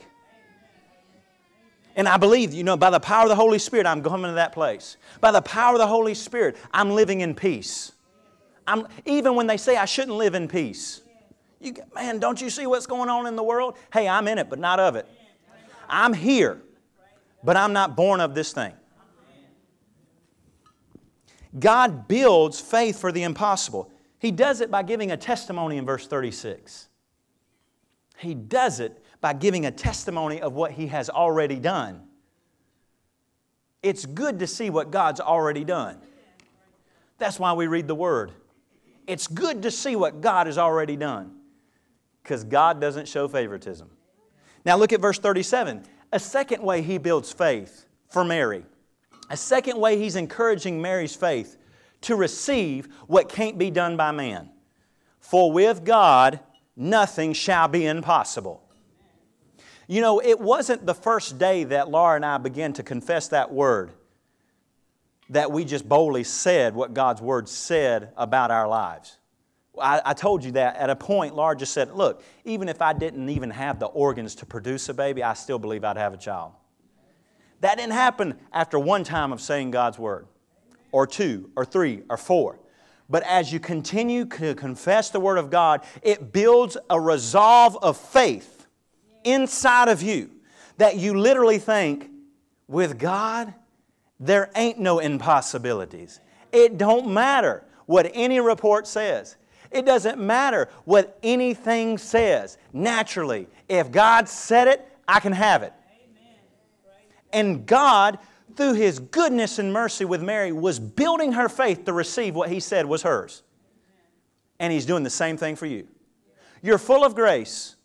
And I believe, you know, by the power of the Holy Spirit, I'm coming to that place. By the power of the Holy Spirit, I'm living in peace. I'm, even when they say I shouldn't live in peace. You, man, don't you see what's going on in the world? Hey, I'm in it, but not of it. I'm here, but I'm not born of this thing. God builds faith for the impossible. He does it by giving a testimony in verse 36. He does it by giving a testimony of what He has already done. It's good to see what God's already done. That's why we read the Word. It's good to see what God has already done because God doesn't show favoritism. Now look at verse 37. A second way he builds faith for Mary. A second way he's encouraging Mary's faith to receive what can't be done by man. For with God, nothing shall be impossible. You know, it wasn't the first day that Laura and I began to confess that word that we just boldly said what God's Word said about our lives. I, I, told you that at a point, Laura just said, Look, even if I didn't even have the organs to produce a baby, I still believe I'd have a child. That didn't happen after one time of saying God's Word, or two, or three, or four. But as you continue to confess the Word of God, it builds a resolve of faith inside of you that you literally think, with God, There ain't no impossibilities. It don't matter what any report says. It doesn't matter what anything says. Naturally, if God said it, I can have it. And God, through His goodness and mercy with Mary, was building her faith to receive what He said was hers. And He's doing the same thing for you. You're full of grace.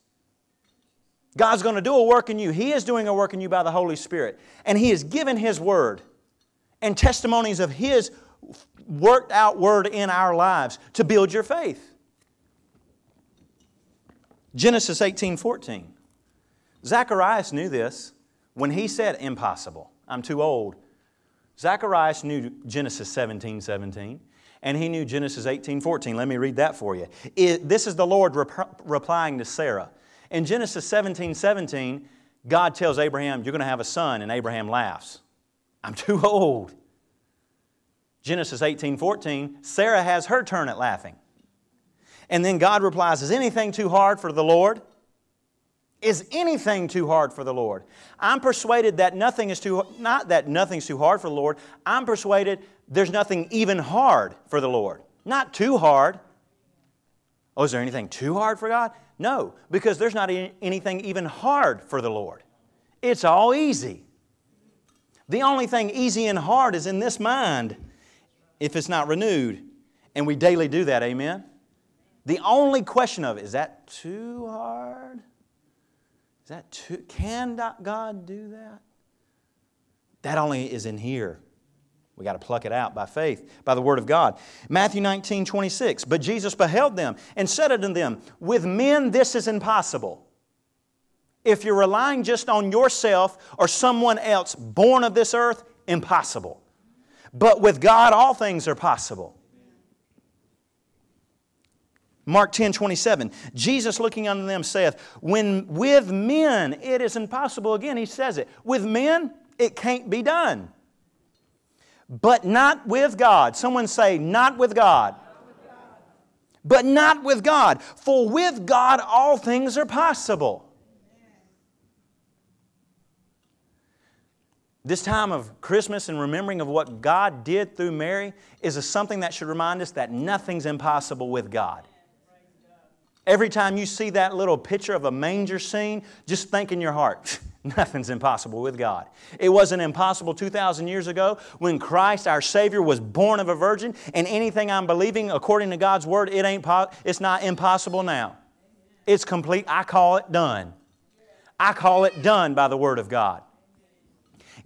God's going to do a work in you. He is doing a work in you by the Holy Spirit. And He has given His Word and testimonies of His worked out Word in our lives to build your faith. Genesis 18 14. Zacharias knew this when he said impossible. I'm too old. Zacharias knew Genesis 17 17 and he knew Genesis 18 14. Let me read that for you. It, this is the Lord rep- replying to Sarah. In Genesis 17 17, God tells Abraham, You're going to have a son, and Abraham laughs. I'm too old. Genesis 18 14, Sarah has her turn at laughing. And then God replies, Is anything too hard for the Lord? Is anything too hard for the Lord? I'm persuaded that nothing is too, not that nothing's too hard for the Lord, I'm persuaded there's nothing even hard for the Lord. Not too hard. Oh, is there anything too hard for God? No, because there's not anything even hard for the Lord. It's all easy. The only thing easy and hard is in this mind if it's not renewed. And we daily do that, amen? The only question of it, is that too hard? Is that too, can God do that? That only is in here. We got to pluck it out by faith, by the Word of God. Matthew 19, 26. But Jesus beheld them and said unto them, With men this is impossible. If you're relying just on yourself or someone else born of this earth, impossible. But with God, all things are possible. Mark 10, 27. Jesus looking unto them saith, When with men it is impossible, again, he says it, with men it can't be done but not with God. Someone say, not with God. But not with God. For with God all things are possible. This time of Christmas and remembering of what God did through Mary is a something that should remind us that nothing's impossible with God. Every time you see that little picture of a manger scene, just think in your heart, Nothing's impossible with God. It wasn't impossible 2,000 years ago when Christ, our Savior, was born of a virgin, and anything I'm believing according to God's Word, it ain't po- it's not impossible now. It's complete. I call it done. I call it done by the Word of God.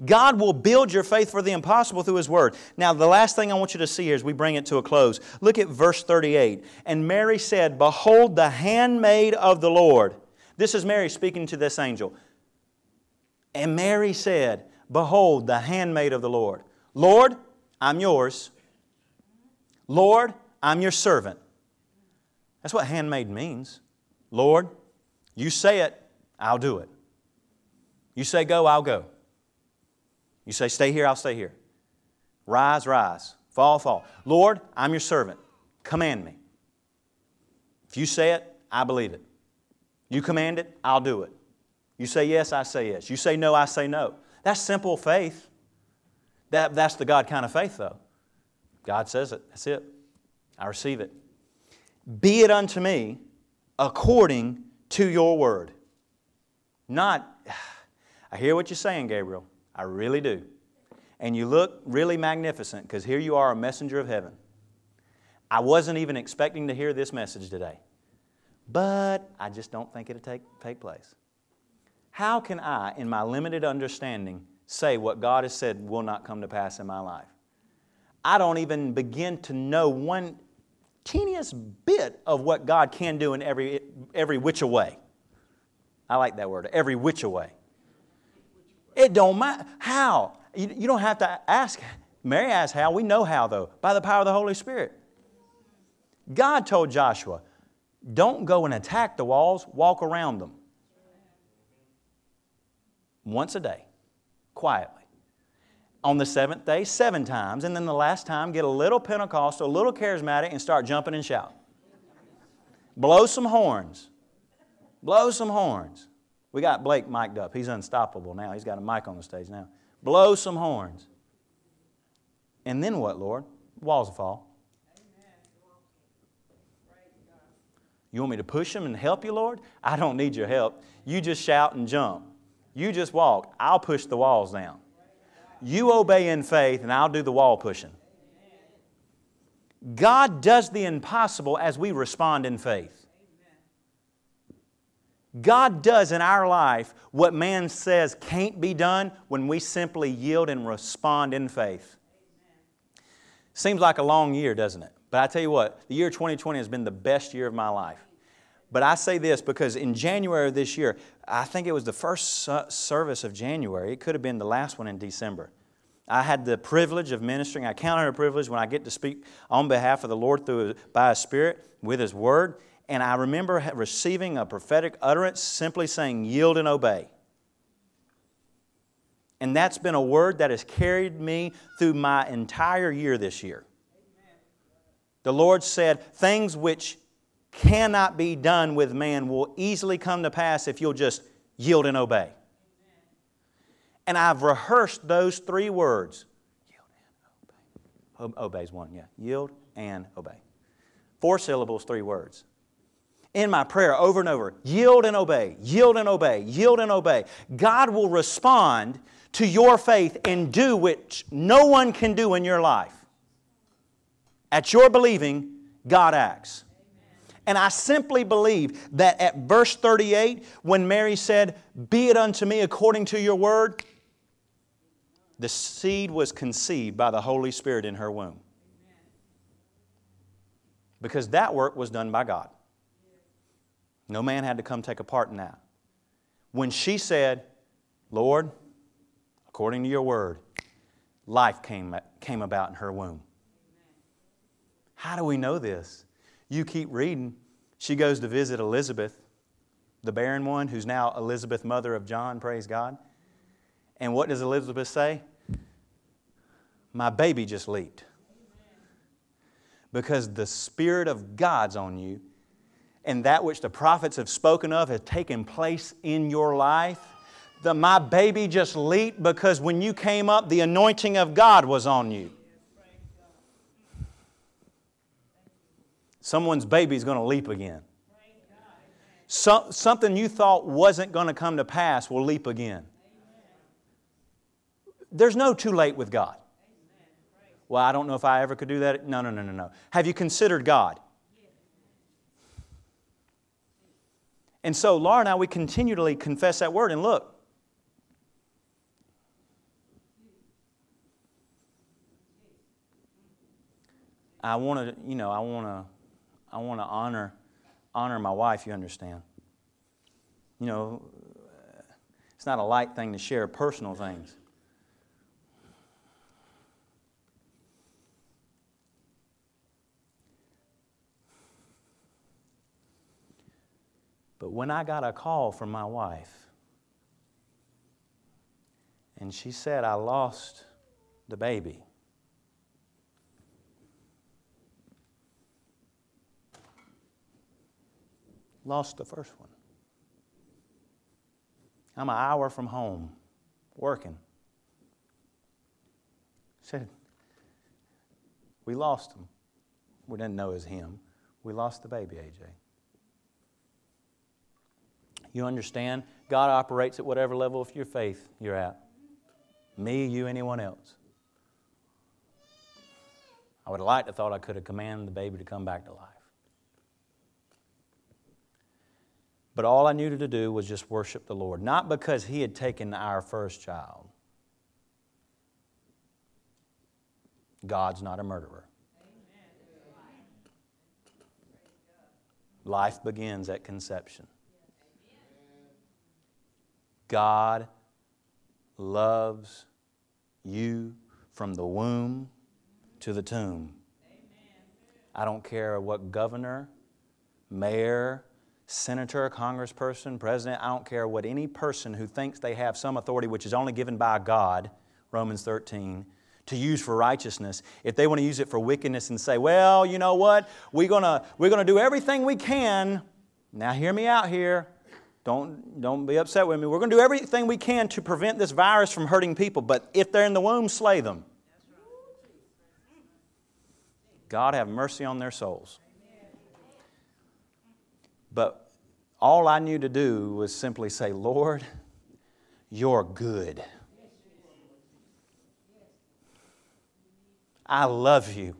God will build your faith for the impossible through His Word. Now, the last thing I want you to see here as we bring it to a close, look at verse 38. And Mary said, Behold, the handmaid of the Lord. This is Mary speaking to this angel. And Mary said, Behold, the handmaid of the Lord. Lord, I'm yours. Lord, I'm your servant. That's what handmaid means. Lord, you say it, I'll do it. You say go, I'll go. You say stay here, I'll stay here. Rise, rise. Fall, fall. Lord, I'm your servant. Command me. If you say it, I believe it. You command it, I'll do it. You say yes, I say yes. You say no, I say no. That's simple faith. That, that's the God kind of faith, though. God says it. That's it. I receive it. Be it unto me according to your word. Not, I hear what you're saying, Gabriel. I really do. And you look really magnificent because here you are, a messenger of heaven. I wasn't even expecting to hear this message today, but I just don't think it'll take, take place. How can I, in my limited understanding, say what God has said will not come to pass in my life? I don't even begin to know one teeniest bit of what God can do in every, every which way. I like that word, every which way. It don't matter. How? You, you don't have to ask. Mary asked how. We know how, though, by the power of the Holy Spirit. God told Joshua, don't go and attack the walls, walk around them once a day, quietly. On the seventh day, seven times, and then the last time, get a little Pentecostal, a little charismatic, and start jumping and shouting. Blow some horns. Blow some horns. We got Blake mic'd up. He's unstoppable now. He's got a mic on the stage now. Blow some horns. And then what, Lord? Walls will fall. You want me to push them and help you, Lord? I don't need your help. You just shout and jump. You just walk. I'll push the walls down. You obey in faith, and I'll do the wall pushing. God does the impossible as we respond in faith. God does in our life what man says can't be done when we simply yield and respond in faith. Seems like a long year, doesn't it? But I tell you what, the year 2020 has been the best year of my life. But I say this because in January of this year, I think it was the first service of January, it could have been the last one in December. I had the privilege of ministering. I count it a privilege when I get to speak on behalf of the Lord through by His Spirit with His Word. And I remember receiving a prophetic utterance simply saying, Yield and obey. And that's been a word that has carried me through my entire year this year. The Lord said, Things which cannot be done with man will easily come to pass if you'll just yield and obey. And I've rehearsed those three words yield and obey. Obey's one, yeah. Yield and obey. Four syllables, three words. In my prayer over and over yield and obey, yield and obey, yield and obey. God will respond to your faith and do which no one can do in your life. At your believing, God acts. And I simply believe that at verse 38, when Mary said, Be it unto me according to your word, the seed was conceived by the Holy Spirit in her womb. Because that work was done by God. No man had to come take a part in that. When she said, Lord, according to your word, life came, came about in her womb. How do we know this? You keep reading. She goes to visit Elizabeth, the barren one, who's now Elizabeth, mother of John, praise God. And what does Elizabeth say? My baby just leaped. Because the Spirit of God's on you, and that which the prophets have spoken of has taken place in your life. The, my baby just leaped because when you came up, the anointing of God was on you. Someone's baby is going to leap again. So, something you thought wasn't going to come to pass will leap again. There's no too late with God. Well, I don't know if I ever could do that. No, no, no, no, no. Have you considered God? And so, Laura and I, we continually confess that word. And look, I want to, you know, I want to, I want to honor, honor my wife. You understand? You know, it's not a light thing to share personal things. But when I got a call from my wife, and she said, I lost the baby. Lost the first one. I'm an hour from home working. Said, We lost him. We didn't know it was him. We lost the baby, AJ. You understand? God operates at whatever level of your faith you're at. Me, you, anyone else. I would have liked to thought I could have commanded the baby to come back to life. But all I needed to do was just worship the Lord. Not because He had taken our first child. God's not a murderer. Life begins at conception. God loves you from the womb to the tomb. I don't care what governor, mayor, senator, congressperson, president, I don't care what any person who thinks they have some authority which is only given by God, Romans 13, to use for righteousness, if they want to use it for wickedness and say, well, you know what, we're going to, we're going to do everything we can. Now, hear me out here. Don't, don't be upset with me. We're going to do everything we can to prevent this virus from hurting people, but if they're in the womb, slay them. God have mercy on their souls. But all I knew to do was simply say, Lord, you're good. I love you.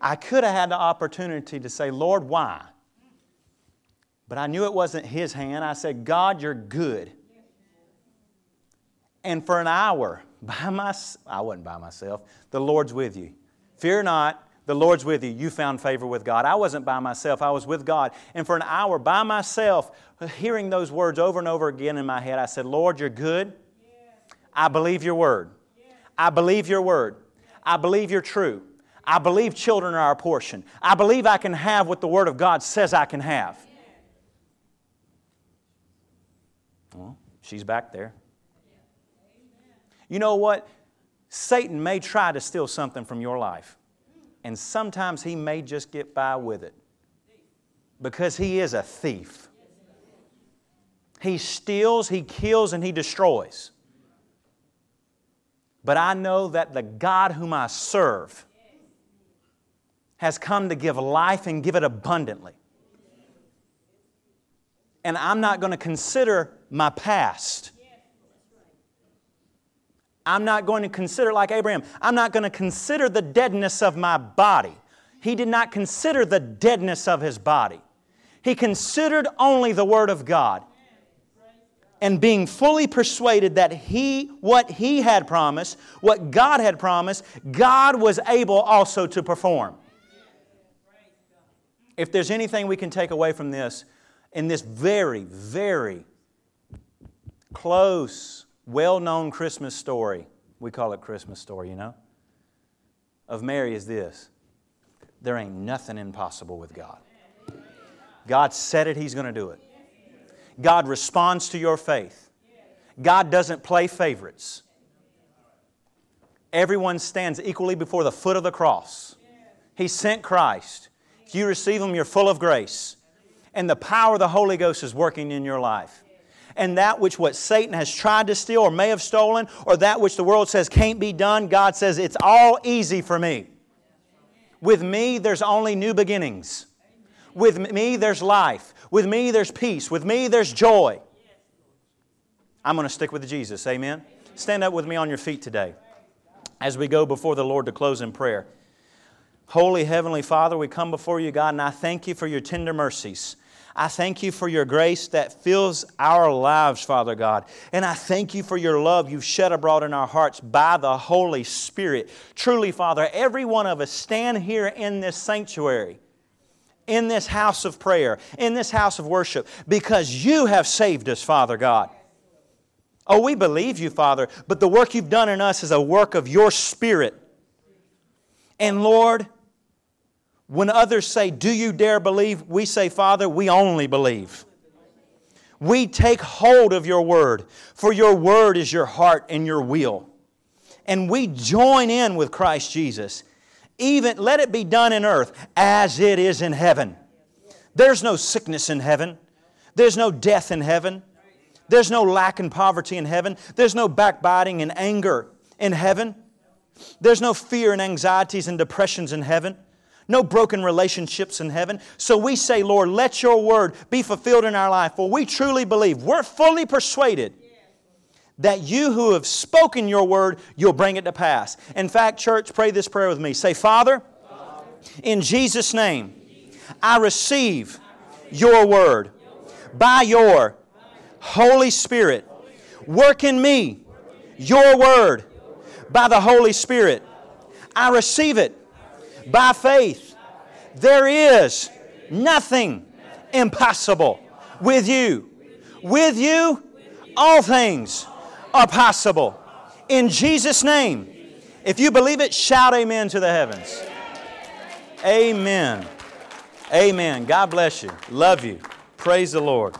I could have had the opportunity to say, Lord, why? But I knew it wasn't His hand. I said, God, you're good. And for an hour, by my, I wasn't by myself, the Lord's with you. Fear not, the Lord's with you. You found favor with God. I wasn't by myself, I was with God. And for an hour by myself, hearing those words over and over again in my head, I said, Lord, you're good. I believe your word. I believe your word. I believe you're true. I believe children are our portion. I believe I can have what the Word of God says I can have. Well, she's back there. You know what? Satan may try to steal something from your life, and sometimes he may just get by with it because he is a thief. He steals, he kills, and he destroys. But I know that the God whom I serve has come to give life and give it abundantly. And I'm not going to consider my past. I'm not going to consider, like Abraham, I'm not going to consider the deadness of my body. He did not consider the deadness of his body. He considered only the Word of God and being fully persuaded that he what he had promised what god had promised god was able also to perform if there's anything we can take away from this in this very very close well-known christmas story we call it christmas story you know of mary is this there ain't nothing impossible with god god said it he's going to do it God responds to your faith. God doesn't play favorites. Everyone stands equally before the foot of the cross. He sent Christ. If you receive Him, you're full of grace. And the power of the Holy Ghost is working in your life. And that which what Satan has tried to steal or may have stolen, or that which the world says can't be done, God says it's all easy for me. With me, there's only new beginnings. With me, there's life. With me, there's peace. With me, there's joy. I'm going to stick with Jesus. Amen. Stand up with me on your feet today as we go before the Lord to close in prayer. Holy Heavenly Father, we come before you, God, and I thank you for your tender mercies. I thank you for your grace that fills our lives, Father God. And I thank you for your love you've shed abroad in our hearts by the Holy Spirit. Truly, Father, every one of us stand here in this sanctuary in this house of prayer, in this house of worship, because you have saved us, Father God. Oh, we believe you, Father, but the work you've done in us is a work of your Spirit. And Lord, when others say, Do you dare believe? we say, Father, we only believe. We take hold of your word, for your word is your heart and your will. And we join in with Christ Jesus even let it be done in earth as it is in heaven. There's no sickness in heaven. There's no death in heaven. There's no lack and poverty in heaven. There's no backbiting and anger in heaven. There's no fear and anxieties and depressions in heaven. No broken relationships in heaven. So we say, Lord, let your word be fulfilled in our life. For we truly believe, we're fully persuaded that you who have spoken your word, you'll bring it to pass. In fact, church, pray this prayer with me. Say, Father, in Jesus' name, I receive your word by your Holy Spirit. Work in me your word by the Holy Spirit. I receive it by faith. There is nothing impossible with you. With you, all things are possible. In Jesus' name. If you believe it, shout amen to the heavens. Amen. Amen. God bless you. Love you. Praise the Lord.